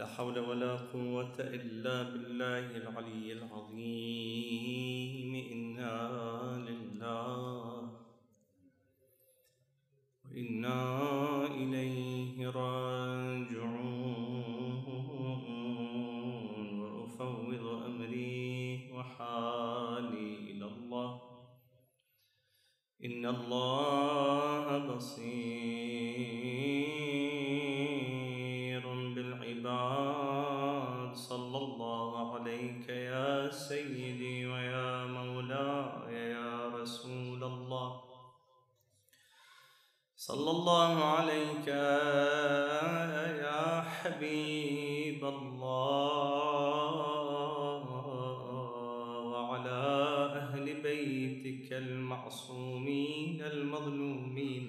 لا حول ولا قوة إلا بالله العلي العظيم. إنا لله وإنا إليه راجعون. وأفوض أمري وحالي إلى الله. إن الله صلى الله عليك يا حبيب الله وعلى أهل بيتك المعصومين المظلومين.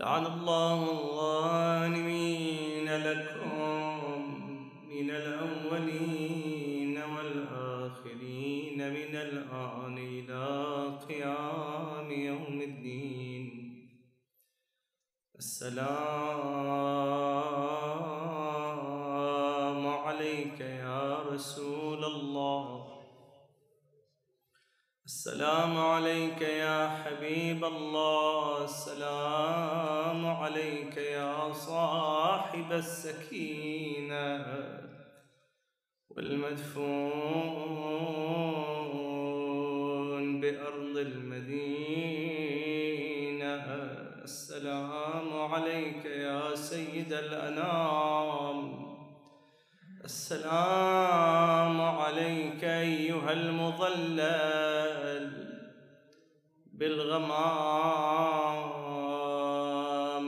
لعن الله الظالمين السلام عليك يا رسول الله. السلام عليك يا حبيب الله. السلام عليك يا صاحب السكينة والمدفون بأرض المدينة. السلام عليك يا سيد الأنام. السلام عليك أيها المظلل بالغمام.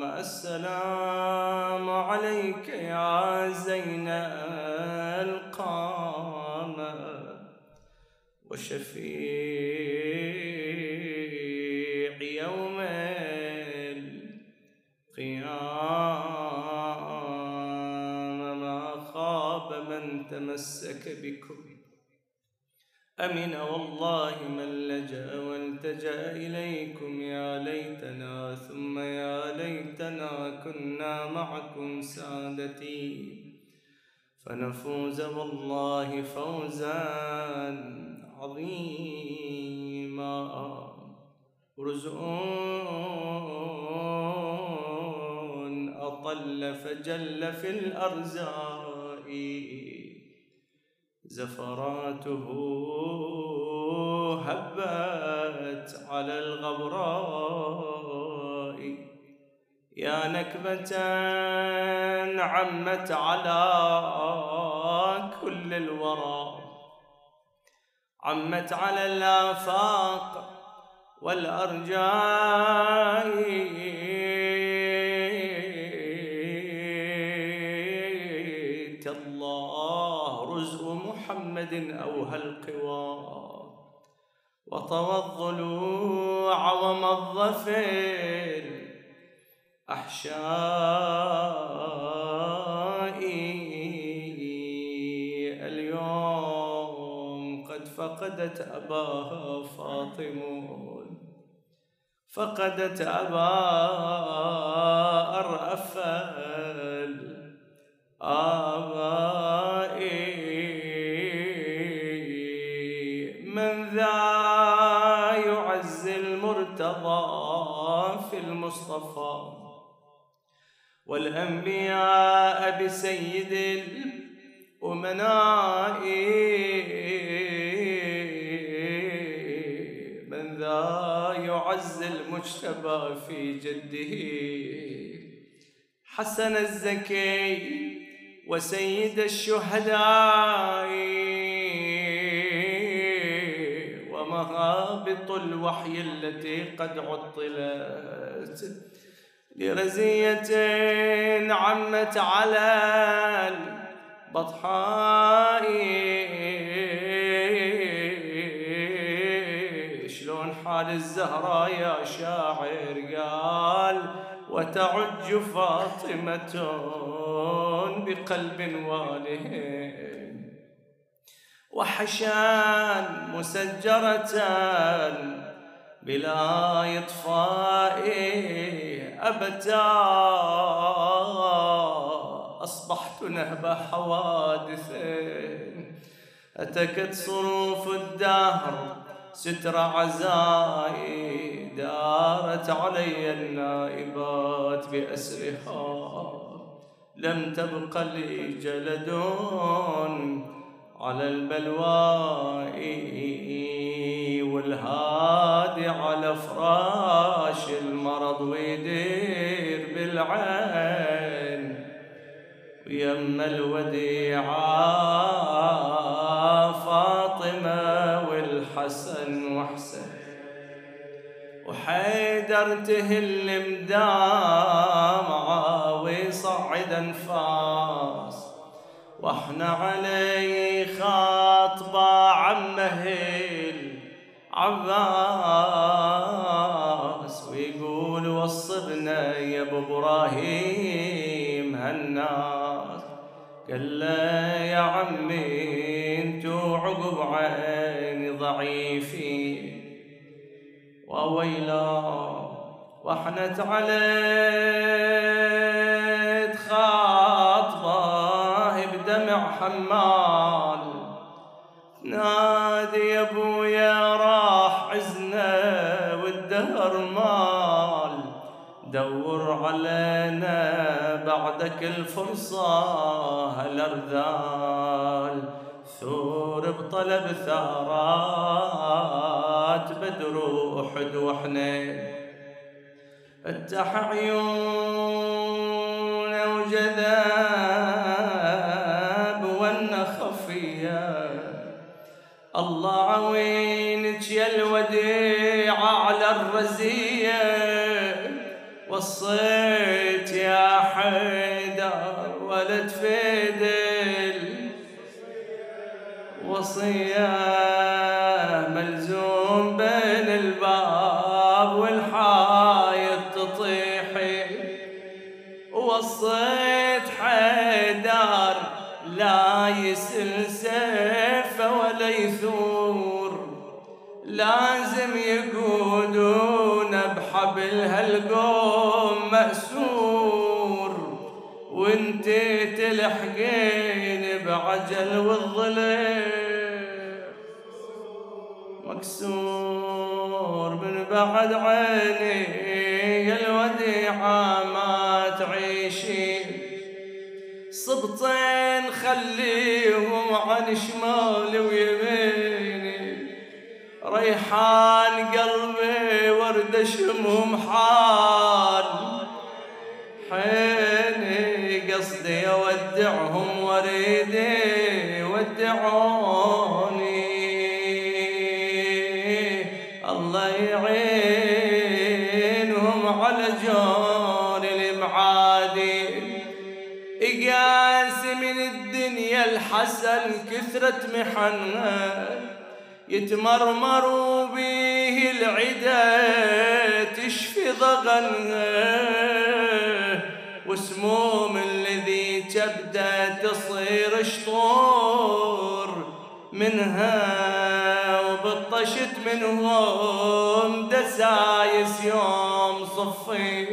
السلام عليك يا زين القامة وشفيع تمسك بكم. أمن والله من لجأ والتجأ إليكم يا ليتنا ثم يا ليتنا كنا معكم سادتي. فنفوز والله فوزا عظيما. رزق أطل فجل في الأرزاق. زفراته هبت على الغبراء. يا نكبة عمت على كل الورى. عمت على الآفاق والأرجاء. محمد أوهى القوى وطوى الضلوع ومض في الأحشاء اليوم قد فقدت أباها فاطمون فقدت أبا أرأف الآباء المصطفى. والأنبياء بسيد الأمناء. من ذا يعز المجتبى في جده. حسن الزكي وسيد الشهداء. ومهابط الوحي التي قد عطلت. لرزية عمت على البطحاء. شلون حال الزهراء يا شاعر قال وتعج فاطمة بقلب واله. وحشان مسجرة بلا إطفاء أبتا أصبحت نهب حوادث أتكت صروف الدهر ستر عزائي دارت علي النائبات بأسرها. لم تبق لي جلد على البلواء والهادي على فراش المرض ويدير بالعين. ويما الوديعة فاطمة والحسن وحسن. وحيدر تهل مدامعة ويصعد انفاس وإحنا علي خاطبة عمه العباس ويقول وصبنا يا أبو إبراهيم هالناس. قال له يا عمي أنتو عقب عيني ضعيفين. وويلا واحنت عليك حمال نادي يا أبويا راح عزنا والدهر مال. دور علينا بعدك الفرصة هالأرذال. ثور بطلب ثارات بدر أحد وحنين افتح عيون وجذاب عوينك يا الوديعة على الرزية؟ وصيت يا حيدر ولد فيدل وصية بحبل هالقوم مأسور وانت تلحقين بعجل والظلم مكسور من بعد عيني يا الوديعة ما تعيشين. صبطين خليهم عن شمالي ويميني. ريحان قلبي ورد شمهم حال حيني قصدي أودعهم وريدي ودعوني. الله يعينهم على جون المعادي إقاس من الدنيا الحسن كثرة محنة. يتمرمروا به العدا تشفي ضغنها وسموم الذي تبدأ تصير شطور منها وبطشت منهم دسايس يوم صفي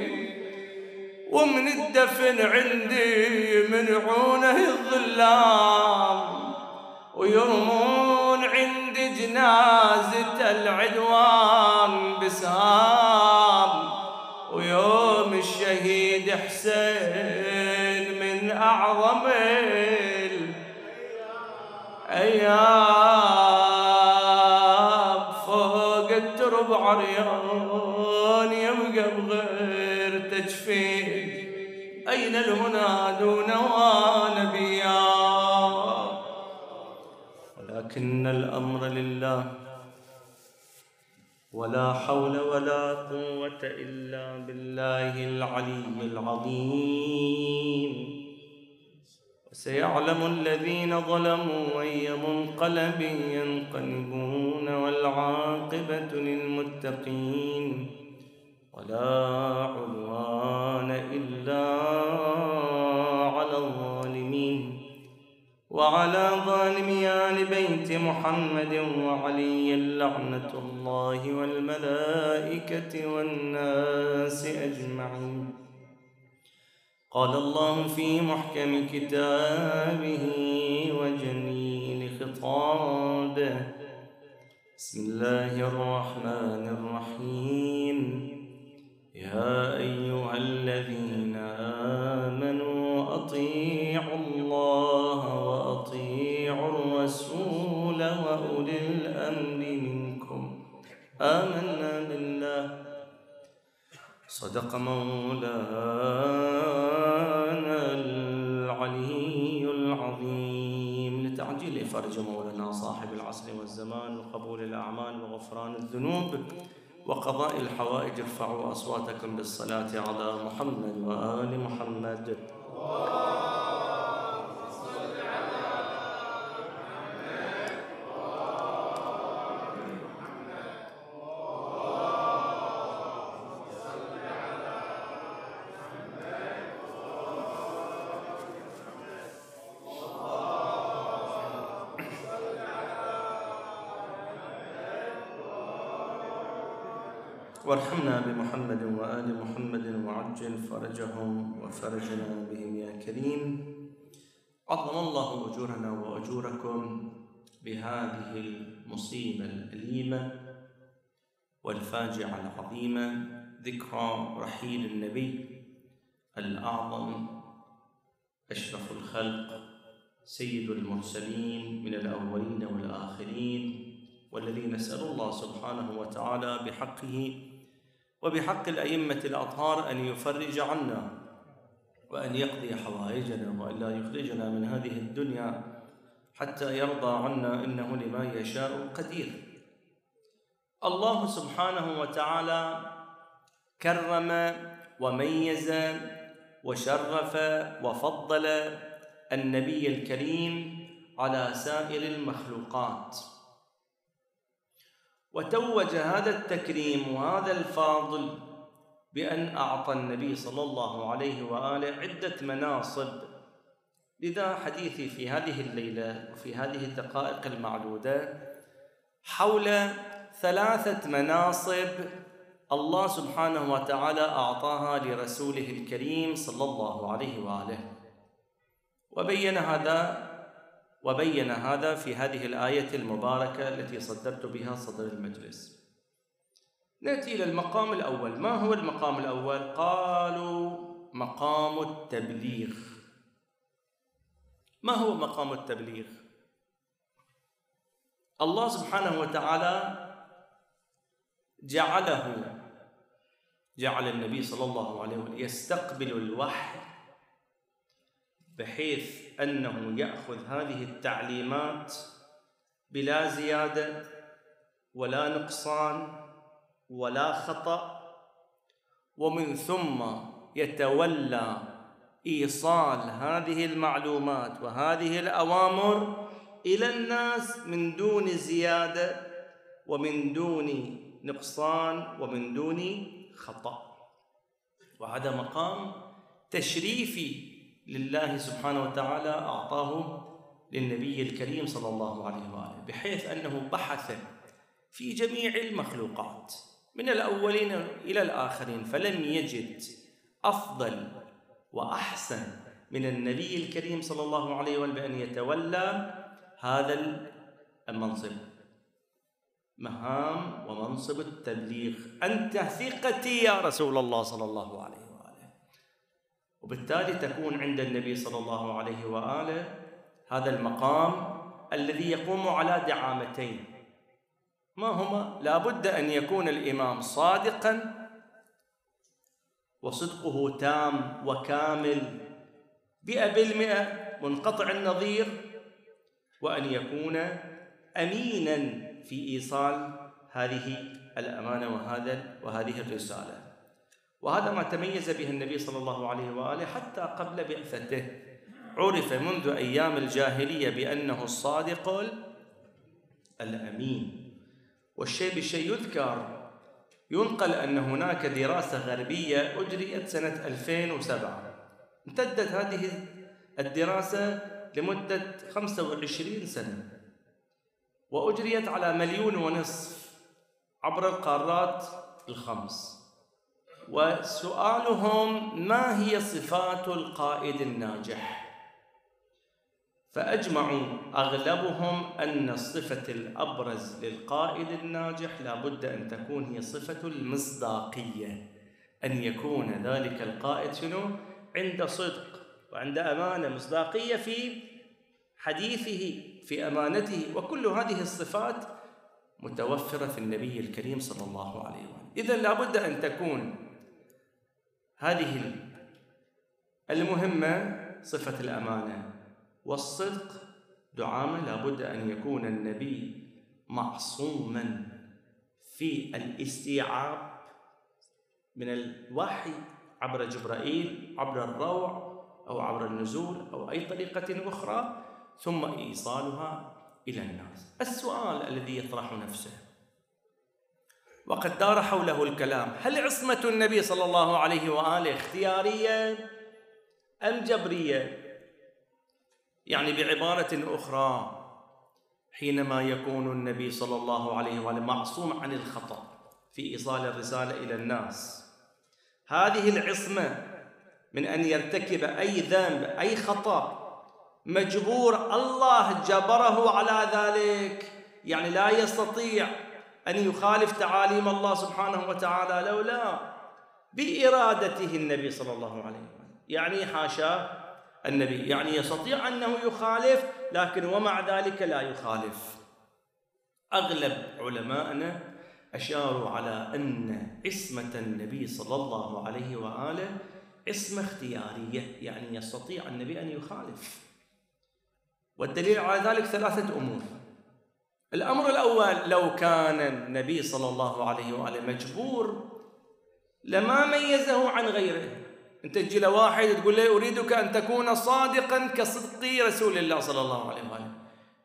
ومن الدفن عندي منعونه الظلام ويرمون عندي جنازة العدوان بسهام ويوم الشهيد حسين من أعظم الأيام. فوق الترب عريان يبقى بغير تجفيف أين المنادون ونبيا ولكن الأمر لله ولا حول ولا قوة إلا بالله العلي العظيم. وسيعلم الذين ظلموا أي منقلب ينقلبون والعاقبة للمتقين. ولا عدوان إلا وعلى ظالم آل بيت محمد وعلي لعنة الله والملائكة والناس أجمعين. قال الله في محكم كتابه وجميل خطابه بسم الله الرحمن الرحيم. يا أيها الذين صدق مولانا فرج مولانا صاحب العصر والزمان وقبول الأعمال وغفران الذنوب وقضاء الحوائج ارفعوا أصواتكم بالصلاة على محمد وآل محمد. وارحمنا بمحمد وآل محمد وعجل فرجهم وفرجنا بهم يا كريم. عظم الله أجورنا وأجوركم بهذه المصيبة الأليمة والفاجعة العظيمة. ذكرى رحيل النبي الأعظم. أشرف الخلق سيد المرسلين من الأولين والآخرين والذي نسأل الله سبحانه وتعالى بحقه وبحق الأئمة الأطهار أن يفرج عنا وأن يقضي حوائجنا وأن لا يخرجنا من هذه الدنيا حتى يرضى عنا إنه لما يشاء قدير. الله سبحانه وتعالى كرم وميز وشرف وفضل النبي الكريم على سائر المخلوقات. وتوج هذا التكريم وهذا الفاضل بأن أعطى النبي صلى الله عليه وآله عدة مناصب لذا حديثي في هذه الليلة وفي هذه الدقائق المعدودة حول ثلاثة مناصب الله سبحانه وتعالى أعطاها لرسوله الكريم صلى الله عليه وآله. وبين هذا وبين هذا في هذه الآية المباركة التي صدرت بها صدر المجلس نأتي إلى المقام الأول ما هو المقام الأول؟ قالوا مقام التبليغ ما هو مقام التبليغ؟ الله سبحانه وتعالى جعله جعل النبي صلى الله عليه وسلم يستقبل الوحي بحيث أنه يأخذ هذه التعليمات بلا زيادة ولا نقصان ولا خطأ ومن ثم يتولى إيصال هذه المعلومات وهذه الأوامر إلى الناس من دون زيادة ومن دون نقصان ومن دون خطأ. وهذا مقام تشريفي لله سبحانه وتعالى أعطاه للنبي الكريم صلى الله عليه وآله بحيث أنه بحث في جميع المخلوقات من الأولين إلى الآخرين فلم يجد أفضل وأحسن من النبي الكريم صلى الله عليه وآله بأن يتولى هذا المنصب. مهام ومنصب التبليغ. أنت ثقتي يا رسول الله صلى الله عليه وبالتالي تكون عند النبي صلى الله عليه وآله هذا المقام الذي يقوم على دعامتين. ما هما؟ لابد أن يكون الإمام صادقا وصدقه تام وكامل مئة بالمئة منقطع النظير وأن يكون أمينا في إيصال هذه الأمانة وهذا وهذه الرسالة. وهذا ما تميز به النبي صلى الله عليه وآله حتى قبل بعثته. عرف منذ أيام الجاهلية بأنه الصادق الأمين. والشيء بالشيء يذكر. ينقل أن هناك دراسة غربية أجريت سنة 2007 امتدت هذه الدراسة لمدة 25 سنة. وأجريت على مليون ونصف عبر القارات الخمس. وسؤالهم ما هي صفات القائد الناجح؟ فأجمعوا أغلبهم أن الصفة الأبرز للقائد الناجح لابد أن تكون هي صفة المصداقية. أن يكون ذلك القائد شنو؟ عند صدق وعند أمانة مصداقية في حديثه في أمانته. وكل هذه الصفات متوفرة في النبي الكريم صلى الله عليه وسلم. إذا لابد أن تكون هذه المهمة صفة الأمانة والصدق دعامة لابد أن يكون النبي معصوما في الاستيعاب من الوحي عبر جبرائيل عبر الروع أو عبر النزول أو أي طريقة أخرى ثم إيصالها إلى الناس. السؤال الذي يطرح نفسه وقد دار حوله الكلام. هل عصمة النبي صلى الله عليه وآله اختيارية أم جبرية؟ يعني بعبارة أخرى حينما يكون النبي صلى الله عليه وآله معصوم عن الخطأ في إيصال الرسالة إلى الناس هذه العصمة من أن يرتكب أي ذنب أي خطأ مجبور الله جبره على ذلك يعني لا يستطيع أن يخالف تعاليم الله سبحانه وتعالى لولا بإرادته النبي صلى الله عليه وسلم. يعني حاشاه النبي يعني يستطيع أنه يخالف لكن ومع ذلك لا يخالف. أغلب علمائنا أشاروا على أن عصمة النبي صلى الله عليه وآله عصمة اختيارية يعني يستطيع النبي أن يخالف. والدليل على ذلك ثلاثة أمور. الأمر الأول لو كان النبي صلى الله عليه وآله مجبور لما ميزه عن غيره. أنت تجي لواحد تقول له أريدك أن تكون صادقا كصدق رسول الله صلى الله عليه وآله.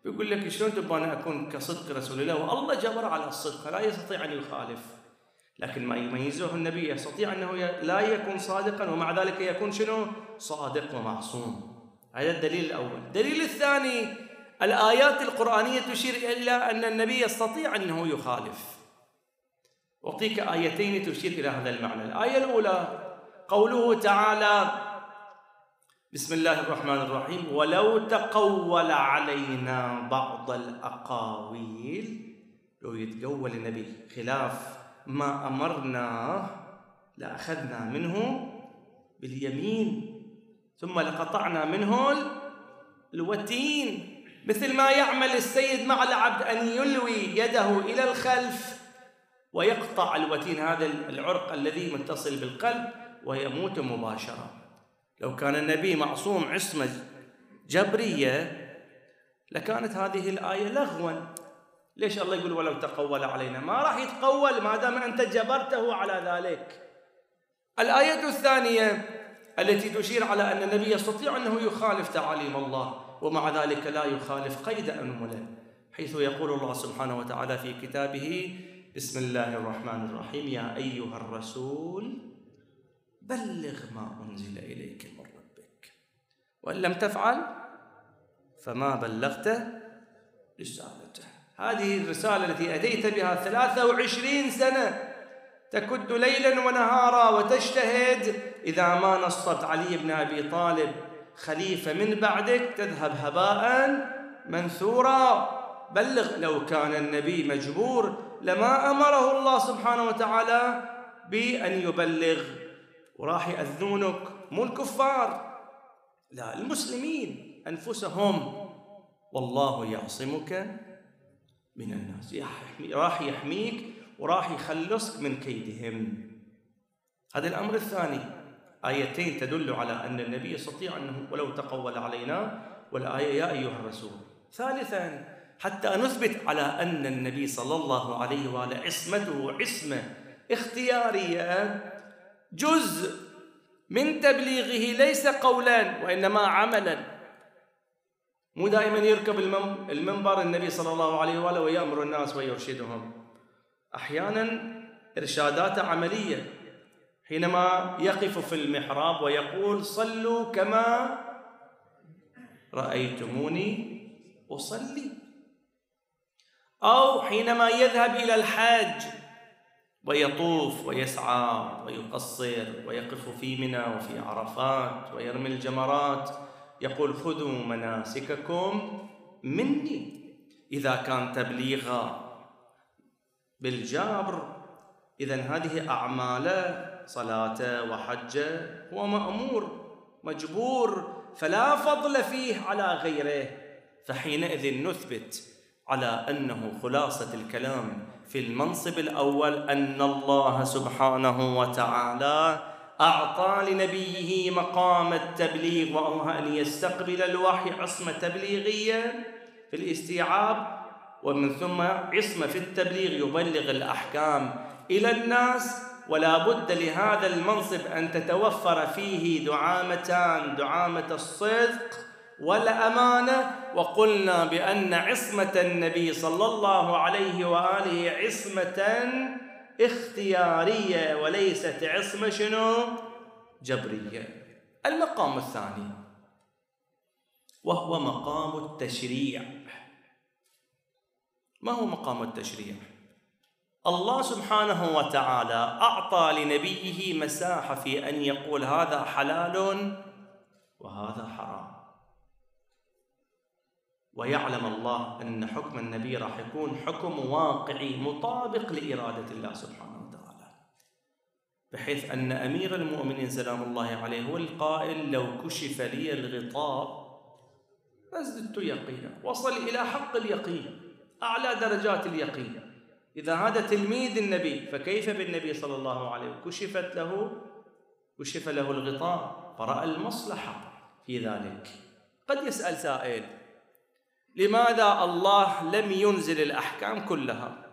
يقول لك شلون تبغى أنا أكون كصدق رسول الله؟ والله جبر على الصدق لا يستطيع أن يخالف. لكن ما يميزه النبي يستطيع أنه لا يكون صادقا ومع ذلك يكون شنو؟ صادق ومعصوم. هذا الدليل الأول. الدليل الثاني الآيات القرآنية تشير إلى أن النبي يستطيع أنه يخالف. أعطيك آيتين تشير إلى هذا المعنى. الآية الأولى قوله تعالى بسم الله الرحمن الرحيم ولو تقول علينا بعض الأقاويل لو يتقول النبي خلاف ما أمرناه لأخذنا منه باليمين ثم لقطعنا منه الوتين. مثل ما يعمل السيد مع العبد أن يلوي يده إلى الخلف ويقطع الوتين هذا العرق الذي متصل بالقلب ويموت مباشرة. لو كان النبي معصوم عصمة جبرية لكانت هذه الآية لغوا. ليش الله يقول ولو تقول علينا ما راح يتقول ما دام أنت جبرته على ذلك. الآية الثانية التي تشير على أن النبي يستطيع أنه يخالف تعاليم الله. ومع ذلك لا يخالف قيد أنملة حيث يقول الله سبحانه وتعالى في كتابه بسم الله الرحمن الرحيم يا أيها الرسول بلغ ما أنزل إليك من ربك وإن لم تفعل فما بلغت رسالته. هذه الرسالة التي أتيت بها ثلاثة وعشرين سنة تكد ليلا ونهارا وتجتهد إذا ما نصت علي بن أبي طالب. خليفة من بعدك تذهب هباء منثورا. بلغ لو كان النبي مجبور لما أمره الله سبحانه وتعالى بأن يبلغ. وراح يأذونك مو الكفار لا المسلمين. أنفسهم. والله يعصمك من الناس. راح يحميك وراح يخلصك من كيدهم. هذا الأمر الثاني. آيتين تدل على أن النبي يستطيع أنه ولو تقول علينا والآية يا أيها الرسول. ثالثا حتى نثبت على أن النبي صلى الله عليه وآله عصمته عصمة اختيارية جزء من تبليغه ليس قولا وإنما عملا. مو دائما يركب المنبر النبي صلى الله عليه وآله ويأمر الناس ويرشدهم. أحيانا ارشادات عملية. حينما يقف في المحراب ويقول صلوا كما رأيتموني أصلي أو حينما يذهب إلى الحاج ويطوف ويسعى ويقصر ويقف في منى وفي عرفات ويرمي الجمرات يقول خذوا مناسككم مني إذا كان تبليغا بالجبر إذا هذه أعماله صلاته وحجه هو مأمور مجبور فلا فضل فيه على غيره. فحينئذ نثبت على أنه خلاصة الكلام في المنصب الأول أن الله سبحانه وتعالى أعطى لنبيه مقام التبليغ وهو أن يستقبل الوحي عصمة تبليغية في الاستيعاب ومن ثم عصمة في التبليغ يبلغ الأحكام إلى الناس ولا بد لهذا المنصب أن تتوفر فيه دعامتان دعامة الصدق والأمانة وقلنا بأن عصمة النبي صلى الله عليه وآله عصمة اختيارية وليست عصمة شنو؟ جبرية المقام الثاني وهو مقام التشريع ما هو مقام التشريع؟ الله سبحانه وتعالى أعطى لنبيه مساحة في أن يقول هذا حلال وهذا حرام. ويعلم الله أن حكم النبي راح يكون حكم واقعي مطابق لإرادة الله سبحانه وتعالى. بحيث أن أمير المؤمنين سلام الله عليه هو القائل لو كشف لي الغطاء لازددت يقينا وصل إلى حق اليقين أعلى درجات اليقين. إذا هذا تلميذ النبي فكيف بالنبي صلى الله عليه وسلم؟ كشفت له كشف له الغطاء فرأى المصلحة في ذلك. قد يسأل سائل لماذا الله لم ينزل الأحكام كلها؟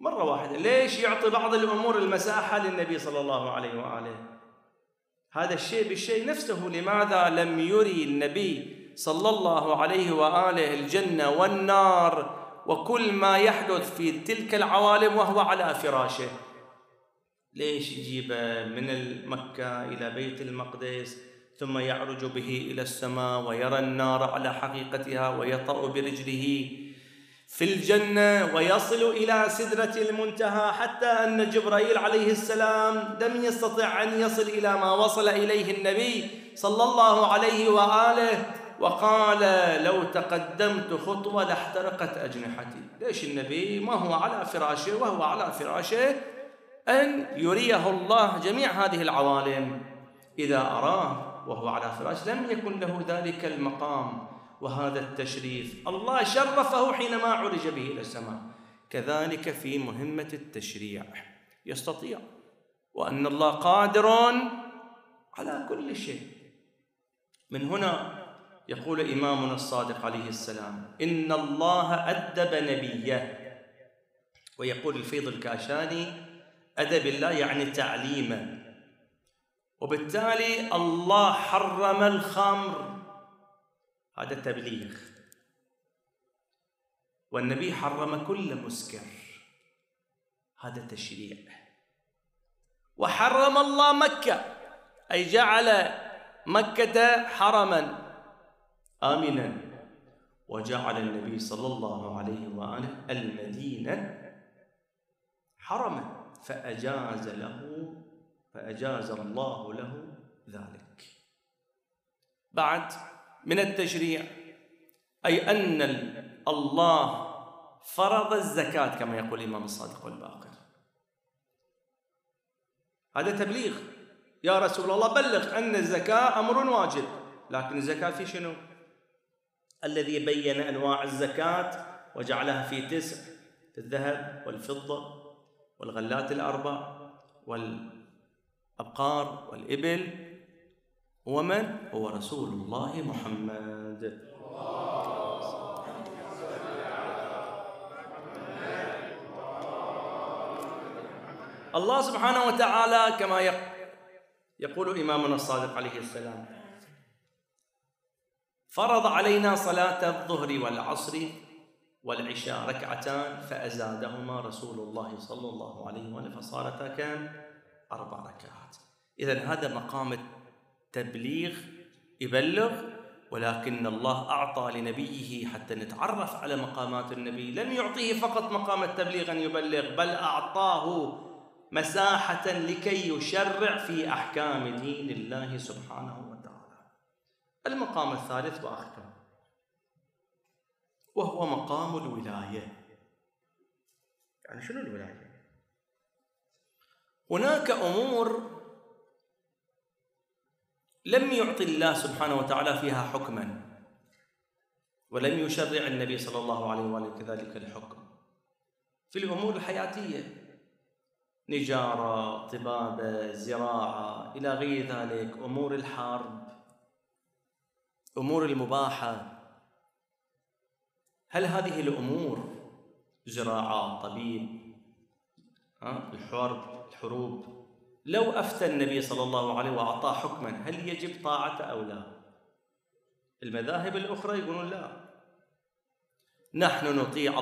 مرة واحدة ليش يعطي بعض الأمور المساحة للنبي صلى الله عليه وآله؟ هذا الشيء بالشيء نفسه لماذا لم يري النبي صلى الله عليه وآله الجنة والنار وكل ما يحدث في تلك العوالم وهو على فراشه. ليش يجيبه من مكة إلى بيت المقدس ثم يعرج به إلى السماء ويرى النار على حقيقتها ويطأ برجله في الجنة ويصل إلى سدرة المنتهى حتى أن جبرائيل عليه السلام لم يستطع أن يصل إلى ما وصل إليه النبي صلى الله عليه وآله وقال لو تقدمت خطوة لاحترقت أجنحتي. ليش النبي؟ ما هو على فراشه وهو على فراشه أن يريه الله جميع هذه العوالم. إذا أراه وهو على فراش لم يكن له ذلك المقام وهذا التشريف. الله شرفه حينما عرج به إلى السماء. كذلك في مهمة التشريع. يستطيع. وأن الله قادر على كل شيء. من هنا يقول إمامنا الصادق عليه السلام إن الله أدب نبيه. ويقول الفيض الكاشاني أدب الله يعني تعليمه وبالتالي الله حرم الخمر. هذا تبليغ. والنبي حرم كل مسكر. هذا تشريع. وحرم الله مكة أي جعل مكة حرما. آمنا. وجعل النبي صلى الله عليه وآله المدينة حرما فأجاز له فأجاز الله له ذلك. بعد من التشريع أي أن الله فرض الزكاة كما يقول الإمام الصادق والباقر. هذا تبليغ. يا رسول الله بلغ أن الزكاة أمر واجب لكن الزكاة في شنو؟ الذي بين أنواع الزكاة وجعلها في تسع في الذهب والفضة والغلات الأربع وال الأبقار والإبل هو من؟ هو رسول الله محمد الله سبحانه وتعالى كما يقول إمامنا الصادق عليه السلام فرض علينا صلاة الظهر والعصر والعشاء ركعتان فأزادهما رسول الله صلى الله عليه وسلم فصارتا كم؟ أربع ركعات إذا هذا مقام التبليغ يبلغ ولكن الله أعطى لنبيه حتى نتعرف على مقامات النبي لم يعطيه فقط مقام التبليغ أن يبلغ بل أعطاه مساحة لكي يشرع في أحكام دين الله سبحانه المقام الثالث وآخر وهو مقام الولاية. يعني شنو الولاية؟ هناك أمور لم يعطي الله سبحانه وتعالى فيها حكما ولم يشرع النبي صلى الله عليه وآله كذلك الحكم. في الأمور الحياتية نجارة طبابة زراعة إلى غير ذلك أمور الحرب أمور المباحة. هل هذه الأمور زراعة طبيب الحرب الحروب؟ لو أفتى النبي صلى الله عليه وأعطاه حكما هل يجب طاعته أو لا؟ المذاهب الأخرى يقولون لا. نحن نطيع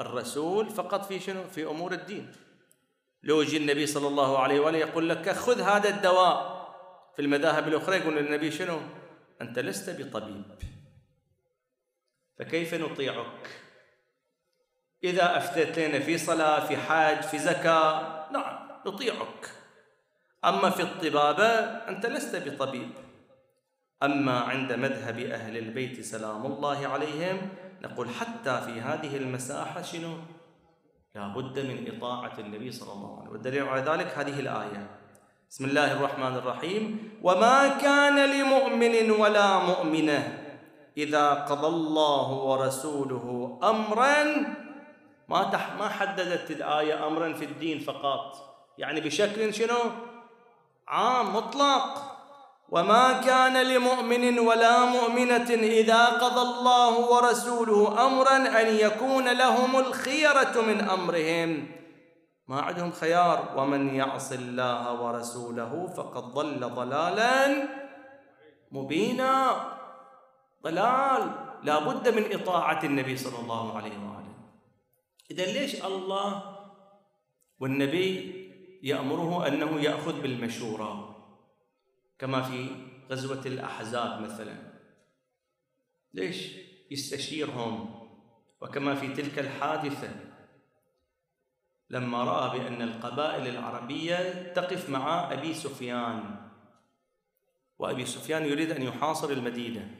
الرسول فقط في شنو؟ في أمور الدين. لو يجي النبي صلى الله عليه وآله يقول لك خذ هذا الدواء. في المذاهب الأخرى يقول النبي شنو؟ أنت لست بطبيب فكيف نطيعك؟ إذا أفتيت لنا في صلاة في حج في زكاة نعم نطيعك. أما في الطبابة أنت لست بطبيب. أما عند مذهب أهل البيت سلام الله عليهم نقول حتى في هذه المساحة شنو؟ لا بد من إطاعة النبي صلى الله عليه وسلم. والدليل على ذلك هذه الآية. بسم الله الرحمن الرحيم. وما كان لمؤمن ولا مؤمنة إذا قضى الله ورسوله أمرا. ما تح ما حددت الآية أمرا في الدين فقط. يعني بشكل شنو؟ عام مطلق. وما كان لمؤمن ولا مؤمنة إذا قضى الله ورسوله أمرا أن يكون لهم الخيرة من أمرهم. ما عندهم خيار. ومن يعص الله ورسوله فقد ضل ضلالا مبينا. ضلال. لا بد من إطاعة النبي صلى الله عليه وآله. إذا ليش الله والنبي يأمره أنه يأخذ بالمشورة؟ كما في غزوة الأحزاب مثلا. ليش يستشيرهم؟ وكما في تلك الحادثة. لما رأى بأن القبائل العربية تقف مع أبي سفيان. وأبي سفيان يريد أن يحاصر المدينة.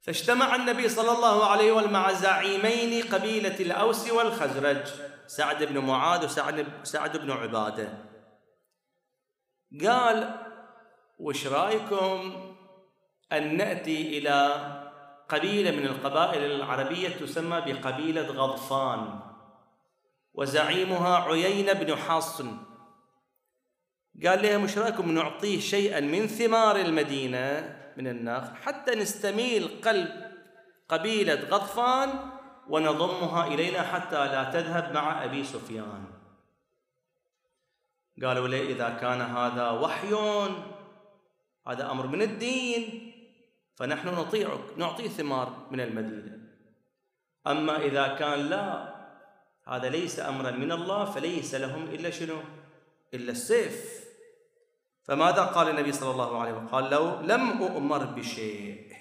فاجتمع النبي صلى الله عليه وسلم مع زعيمين قبيلة الأوس والخزرج سعد بن معاذ وسعد سعد بن عبادة. قال وش رأيكم أن نأتي إلى قبيلة من القبائل العربية تسمى بقبيلة غضفان؟ وزعيمها عيينة بن حصن. قال لهم وش رأيكم نعطيه شيئا من ثمار المدينة من النخل حتى نستميل قلب قبيلة غضفان ونضمها إلينا حتى لا تذهب مع أبي سفيان. قالوا لي إذا كان هذا وحي؟ هذا أمر من الدين. فنحن نطيعك نعطي ثمار من المدينة. أما إذا كان لا هذا ليس أمرا من الله فليس لهم إلا شنو؟ إلا السيف. فماذا قال النبي صلى الله عليه وسلم؟ قال لو لم أؤمر بشيء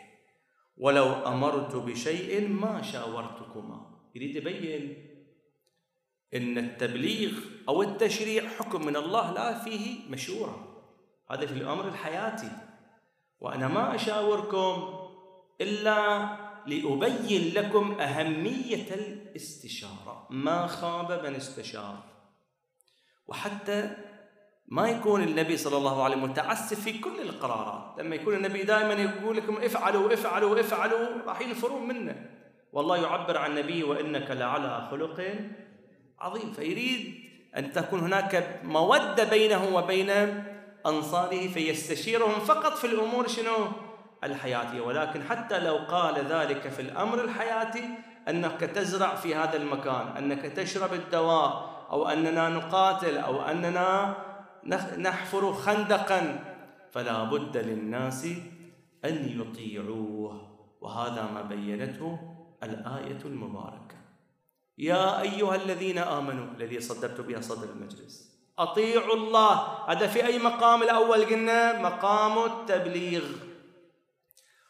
ولو أمرت بشيء ما شاورتكما. يريد يبين إن التبليغ أو التشريع حكم من الله لا فيه مشورة. هذا في الأمر الحياتي. وأنا ما أشاوركم إلا لأبين لكم أهمية الاستشارة. ما خاب من استشار. وحتى ما يكون النبي صلى الله عليه وسلم متعسف في كل القرارات. لما يكون النبي دائما يقول لكم افعلوا افعلوا افعلوا راح ينفرون منه. والله يعبر عن النبي وإنك لعلى خلق عظيم. فيريد أن تكون هناك مودة بينه وبين أنصاره فيستشيرهم فقط في الأمور شنو؟ الحياتية. ولكن حتى لو قال ذلك في الأمر الحياتي أنك تزرع في هذا المكان أنك تشرب الدواء أو أننا نقاتل أو أننا نحفر خندقا فلا بد للناس أن يطيعوه. وهذا ما بينته الآية المباركة. يا أيها الذين آمنوا الذي صدرت بها صدر المجلس أطيعوا الله. هذا في أي مقام الأول قلنا؟ مقام التبليغ.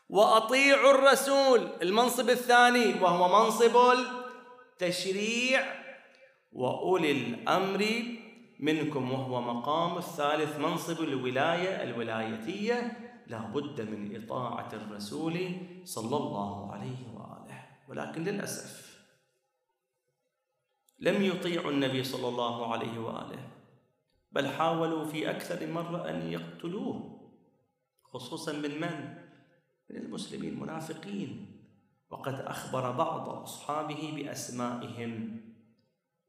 وأطيعوا الرسول المنصب الثاني وهو منصب التشريع. وأولي الأمر منكم وهو مقام الثالث منصب الولاية الولايتية. لا بد من إطاعة الرسول صلى الله عليه وآله. ولكن للأسف لم يطيعوا النبي صلى الله عليه وآله بل حاولوا في أكثر مرة أن يقتلوه خصوصا من من؟ من المسلمين المنافقين وقد أخبر بعض أصحابه بأسمائهم.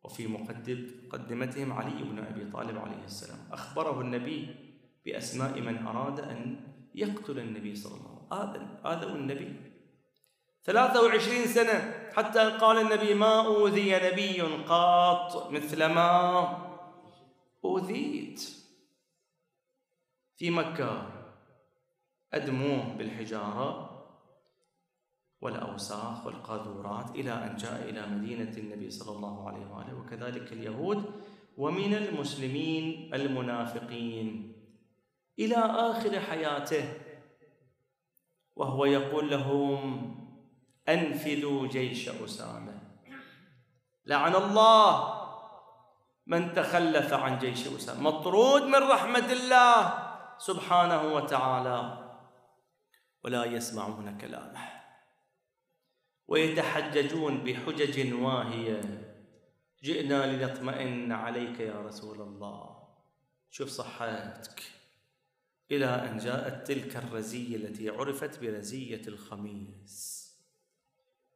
وفي مقدمتهم علي بن أبي طالب عليه السلام. أخبره النبي بأسماء من أراد أن يقتل النبي صلى الله عليه وسلم. آذوا النبي. 23 سنة حتى قال النبي ما أوذي نبي قط مثل ما أوذيت في مكة. أدموه بالحجارة والأوساخ والقاذورات إلى أن جاء إلى مدينة النبي صلى الله عليه وآله وكذلك اليهود ومن المسلمين المنافقين إلى آخر حياته وهو يقول لهم أنفذوا جيش أسامة. لعن الله من تخلف عن جيش أسامة. مطرود من رحمة الله سبحانه وتعالى. ولا يسمعون كلامه. ويتحججون بحجج واهية. جئنا لنطمئن عليك يا رسول الله. شوف صحتك. إلى أن جاءت تلك الرزية التي عرفت برزية الخميس.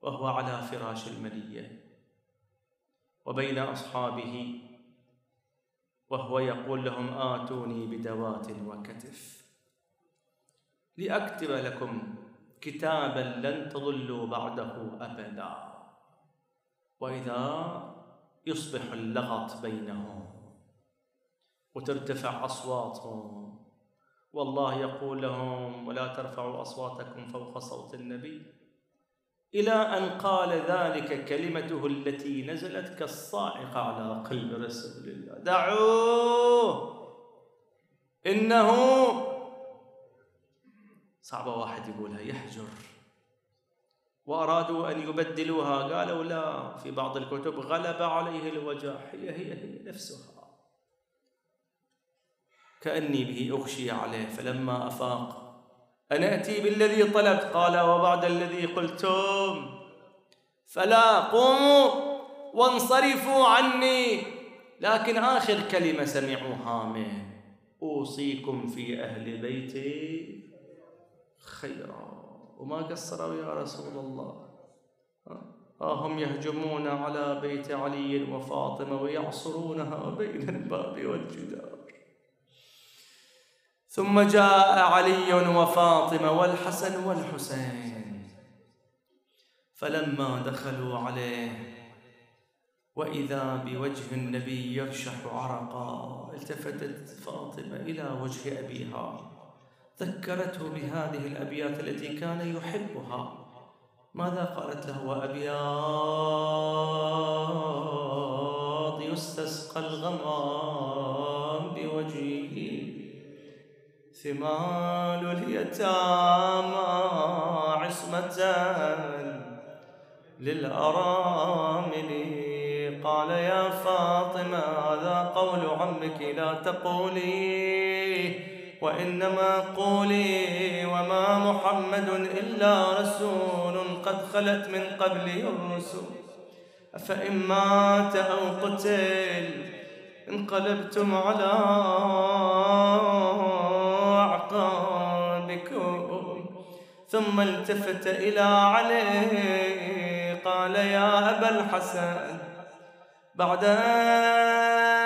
وهو على فراش المنيه وبين أصحابه. وهو يقول لهم آتوني بدوات وكتف. لأكتب لكم كتابا لن تضلوا بعده أبدا. وإذا يصبح اللغط بينهم وترتفع أصواتهم والله يقول لهم ولا ترفعوا أصواتكم فوق صوت النبي. إلى أن قال ذلك كلمته التي نزلت كالصاعقة على قلب رسول الله. دعوه! إنه صعبة واحد يقولها يحجر. وأرادوا أن يبدلوها قالوا لا في بعض الكتب غلب عليه الوجع هي هي هي نفسها. كأني به أغشي عليه فلما أفاق أنا أتي بالذي طلبت قال وبعد الذي قلتم. فلا قوموا وانصرفوا عني. لكن آخر كلمة سمعوها منه. أوصيكم في أهل بيتي. خيرا. وما قصروا يا رسول الله. آه هم يهجمون على بيت علي وفاطمة ويعصرونها بين الباب والجدار. ثم جاء علي وفاطمة والحسن والحسين. فلما دخلوا عليه وإذا بوجه النبي يرشح عرقا التفتت فاطمة إلى وجه أبيها. ذكرته بهذه الأبيات التي كان يحبها. ماذا قالت له وأبياض يستسقى الغمام بوجهه؟ ثمال اليتامى عصمة للأرامل. قال يا فاطمة هذا قول عمك لا تقولي وإنما قولي وما محمد إلا رسول قد خلت من قبله الرسل. أفإن مات أو قتل انقلبتم على أعقابكم. ثم التفت إلى علي قال يا أبا الحسن بعد أن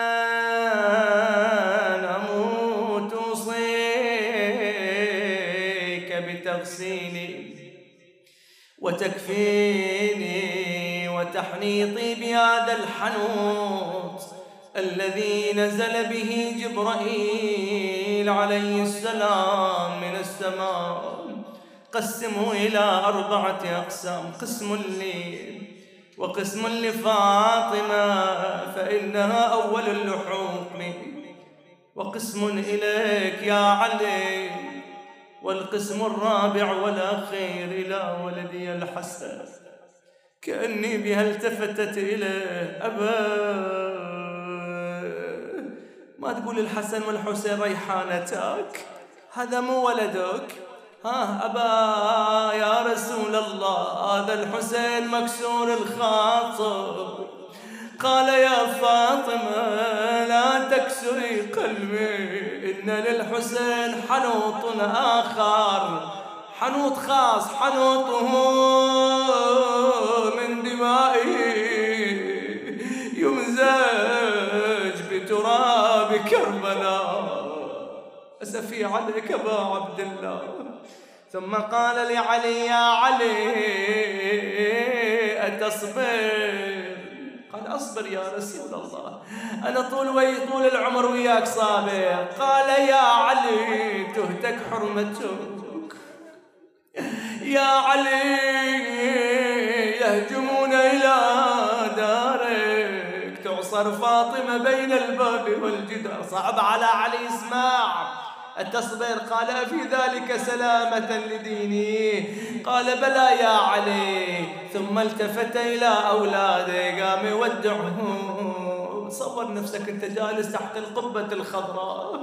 وتكفيني وتحنيطي بهذا الحنوط الذي نزل به جبرائيل عليه السلام من السماء. قسمه إلى أربعة أقسام قسم لي وقسم لفاطمة فإنها أول اللحوم. وقسم إليك يا علي والقسم الرابع والأخير إلى ولدي الحسن. كأني بها التفتت إليه أبا ما تقول الحسن والحسين ريحانتك؟ هذا مو ولدك. ها أبا يا رسول الله هذا الحسين مكسور الخاطر قال يا فاطمة لا تكسري قلبي. إن للحسين حنوط آخر حنوط خاص حنوطه من دمائه. يمزج بتراب كربلاء. أسفي عليك أبا عبد الله. ثم قال لعلي يا علي أتصبر. قال أصبر يا رسول الله أنا طول وي طول العمر وياك صابر. قال يا علي تهتك حرمتك. يا علي يهجمون إلى دارك. تعصر فاطمة بين الباب والجدار. صعب على علي اسمع التصبير قال أفي ذلك سلامة لديني؟ قال بلى يا علي ثم التفت إلى أولاده قام يودعهم تصور نفسك أنت جالس تحت القبة الخضراء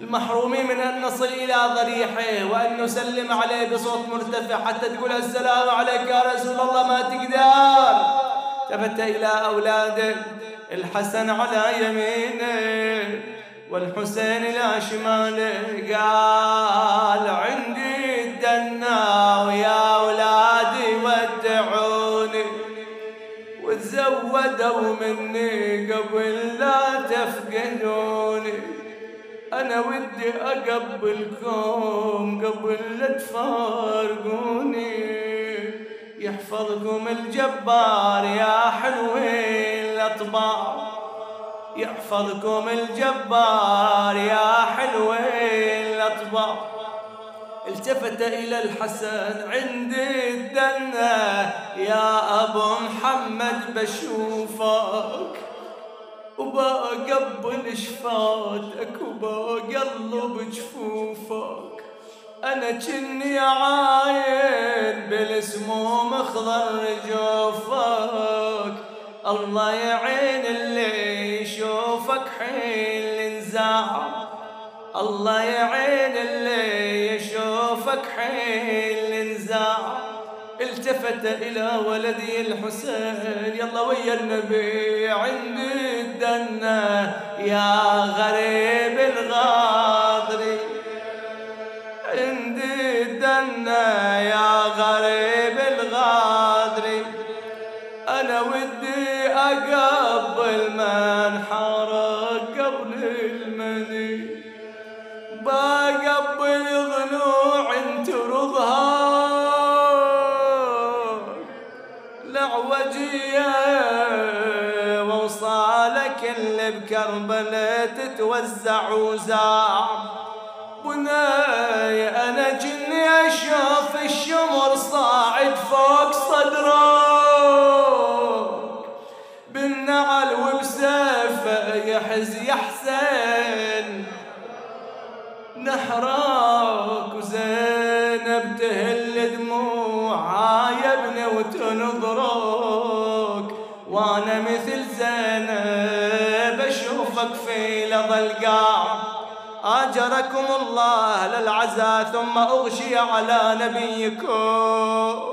المحرومين من أن نصل إلى ضريحه وأن نسلم عليه بصوت مرتفع حتى تقول السلام عليك يا رسول الله ما تقدر؟ التفت إلى أولاده الحسن على يمينه. والحسين إلى شماله قال عندي الدنا ويا أولادي ودعوني. وتزودوا مني قبل لا تفقدوني أنا ودي أقبلكم قبل لا تفارقوني. يحفظكم الجبار يا حلوين الأطباع يحفظكم الجبار يا حلوين الأطباع التفت إلى الحسن عندي الدنة. يا أبو محمد بشوفك وبقبل شفاتك وبقلب جفوفك. أنا كني عاين بالسموم أخضر جوفك. الله يعين اللي يشوفك حيل نزاع الله يعين اللي يشوفك حيل نزاع التفت إلى ولدي الحسين يلا ويا النبي عندي الدنة. يا غريب الغاضري عندي الدنة. يا بكربلة تتوزع وزاع بناي أنا جني أشوف الشمر صاعد فوق صدرك. بالنعل وبسيفه يحز يحسن. نحراك وزينب تهل دموعها يا ابني وتنظرك لظى القاع آجركم الله للعزاء ثم أغشي على نبيكم.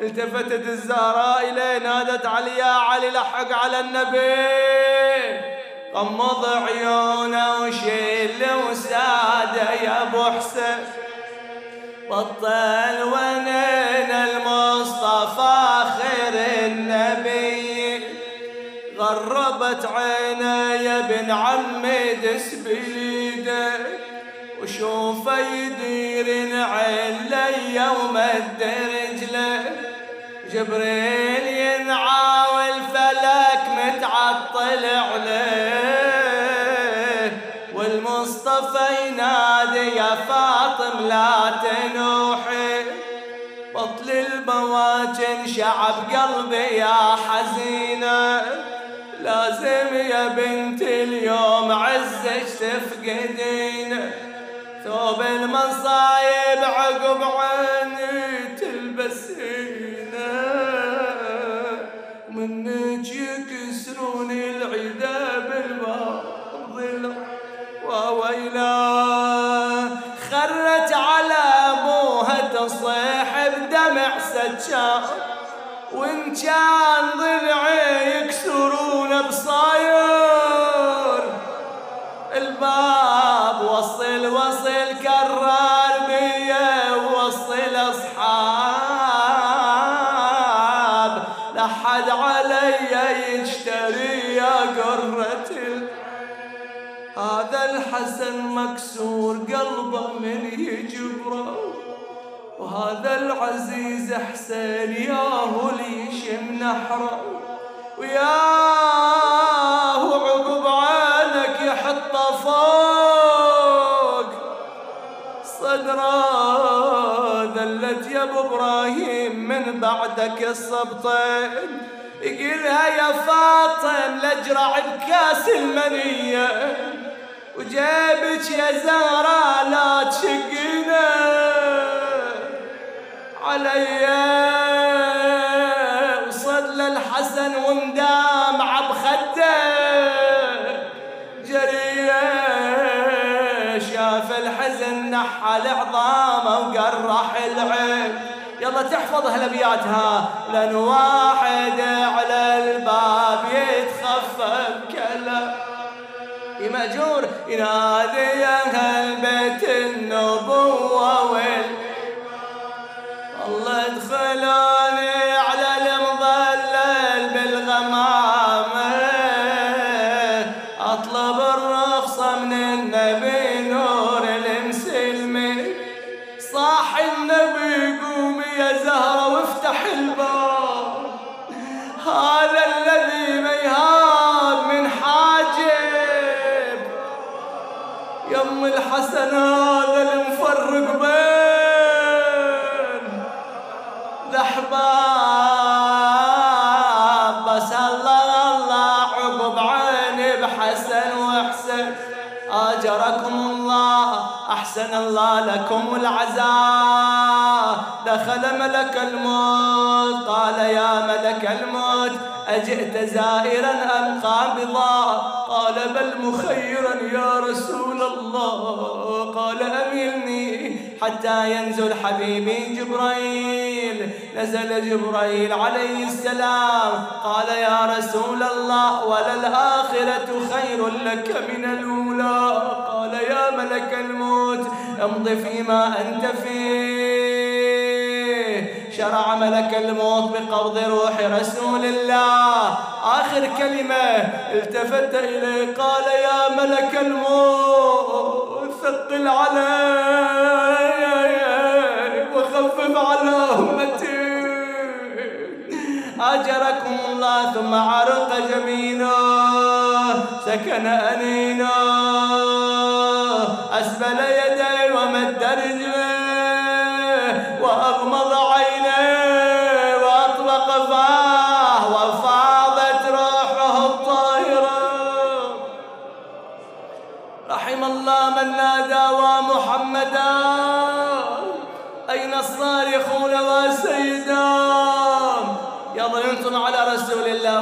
التفتت الزهراء إليه نادت علي يا علي لحق على النبي. غمض عيونه وشيل وساده يا أبو حسين. بطل ونين المصطفى. غربت عينه يا ابن عمي دس بليده وشوفه يدير عينه ومد رجله جبريل ينعاول فلك متعطل عليه والمصطفى ينادي يا فاطم لا تنوحي. بطل البواجن شعب قلبي يا حزينة. لازم يا بنت اليوم عزك تفقدين. ثوب المصايب عقب عيني تلبسينا منك يكسرون العدا بالباب ضلع وويلا خرت على أبوها تصيح بدمع سجار وإن كان ضلعي يكسرون بصاير الباب وصل وصل كرار بيا وصل أصحاب. لحد علي يشتري يا قرة هذا الحسن مكسور قلبه من يجبره. وهذا العزيز حسين ياهو ليشم نحره وياهو عقب عينك يحطه فوق. صدره ذلت يا أبو إبراهيم من بعدك الصبطين يقولها يا فاطم لاجرع بكاس المنية. وجيبك يا زهرة لا تشقنا علي. وصل للحسن ومدامع بخده. جريه شاف الحزن نحل عظامه وقرح العين. يلا تحفظ هالابياتها لأن واحد على الباب يتخفف كلام يا مأجور ينادي يا أهل بيت والله أحسن الله لكم العزاء. دخل ملك الموت قال يا ملك الموت. أجئت زائرا أم قابضا قال بل مخيرا يا رسول الله. قال أملني حتى ينزل حبيبي جبريل. نزل جبريل عليه السلام. قال يا رسول الله وللآخرة خير لك من الأولى. قال يا ملك الموت امض فيما أنت فيه. شرع ملك الموت بقبض روح رسول الله. آخر كلمة التفت إليه قال يا ملك الموت ثقل علي وخفف على أمتي. أجركم الله ثم عرق جميله سكن أنينه أسبل يديه ومد رجليه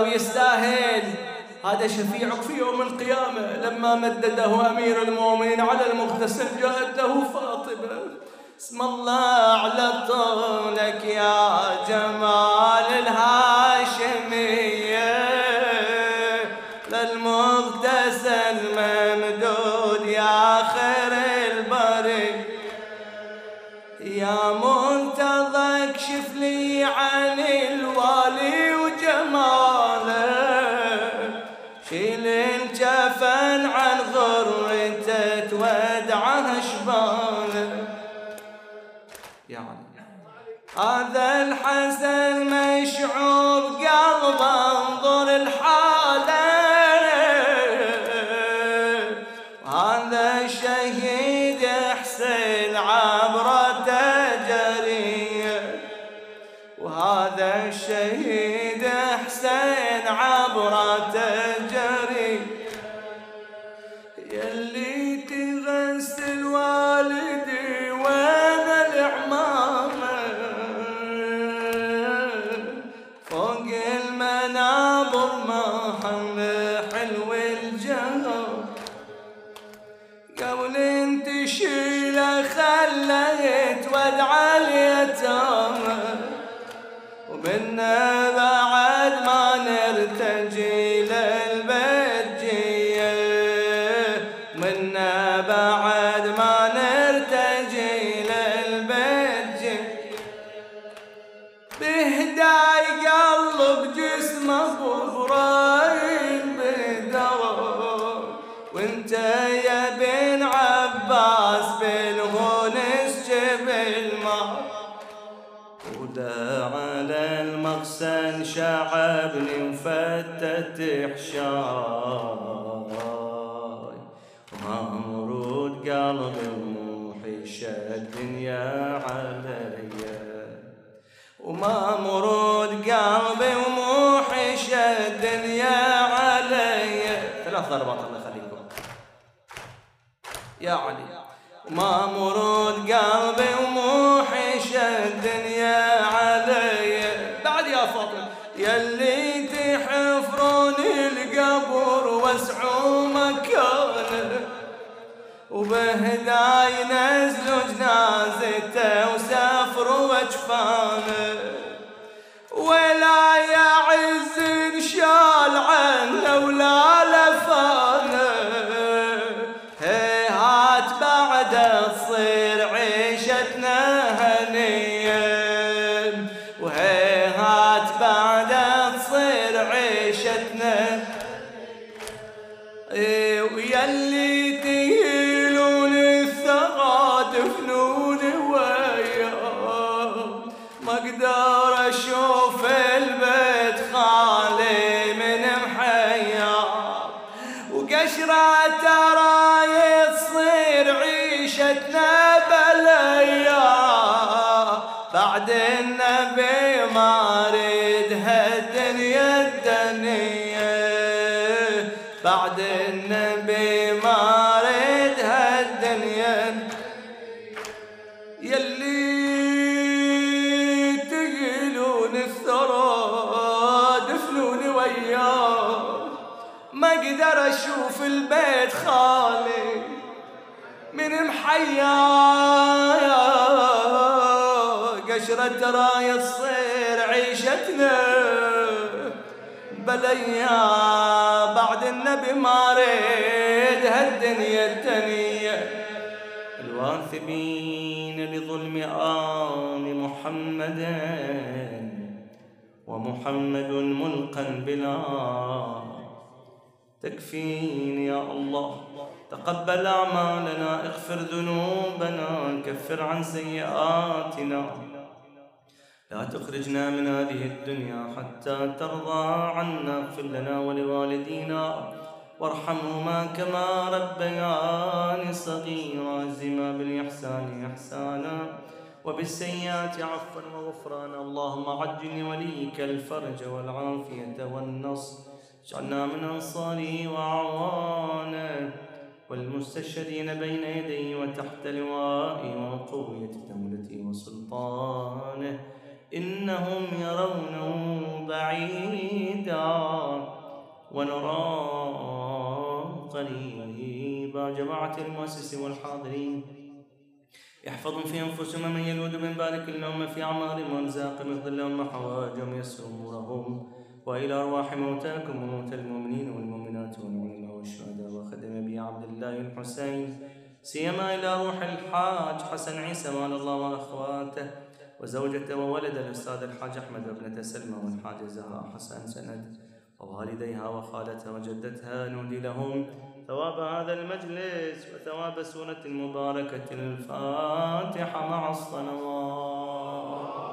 ويستاهل. هذا شفيعك في يوم القيامة. لما مدده أمير المؤمنين على المغتسل جاءت له فاطمة. اسم الله على طولك يا جمال الهاشمية هذا الحزن مشعور قلبه انظر الحالة. هذا الشهيد حسين عبرته جريه وهذا الشهيد حسين عبرته جري يلي وفتت حشاي وما مرود قلبي وموحي شد الدنيا عليا وما مرود قلبي وموحش الدنيا علي. ثلاث ضربات الله يخليكم. يا علي. وما مرود قلبي وموحش وبهداي نزلوا جنازته وسافروا وجفانه ولا بعد النبي ما ردها الدنيا يلي تقلون الثرى دفنوني وياه. ما أقدر أشوف البيت خالي من محيا. قشرة راية تصير عيشتنا. بليا بعد النبي ما ريد هالدنيا الدنيا الواثبين لظلم آل محمد ومحمد ملقا بلا تكفيني يا الله تقبل أعمالنا اغفر ذنوبنا كفر عن سيئاتنا. لا تخرجنا من هذه الدنيا حتى ترضى عنا. اغفر لنا ولوالدينا وارحمهما كما ربياني صغيرا. زما بالإحسان إحسانا وبالسيئات عفوا وغفرانا. اللهم عجل لوليك الفرج والعافية والنصر. اجعلنا من أنصاره وأعوانه والمستشهدين بين يديه وتحت لوائه وقوية دولته وسلطانه. إنهم يرونه بعيدا ونراه قريبا. جماعة المؤسس والحاضرين يحفظهم في أنفسهم من يلود من بارك اللهم في أعمارهم وأرزاقهم يغفر لهم حوائجهم يسر أمورهم وإلى أرواح موتاكم وموتى المؤمنين والمؤمنات والعلماء والشهداء. وخدم أبي عبد الله الحسين سيما إلى روح الحاج حسن عيسى مال الله وأخواته. وزوجته وولد الأستاذ الحاج أحمد وابنة سلمى والحاج زهراء حسن سند. ووالديها وخالتها وجدتها نهدي لهم ثواب هذا المجلس وثواب سورة المباركة الفاتحة مع الصلوات.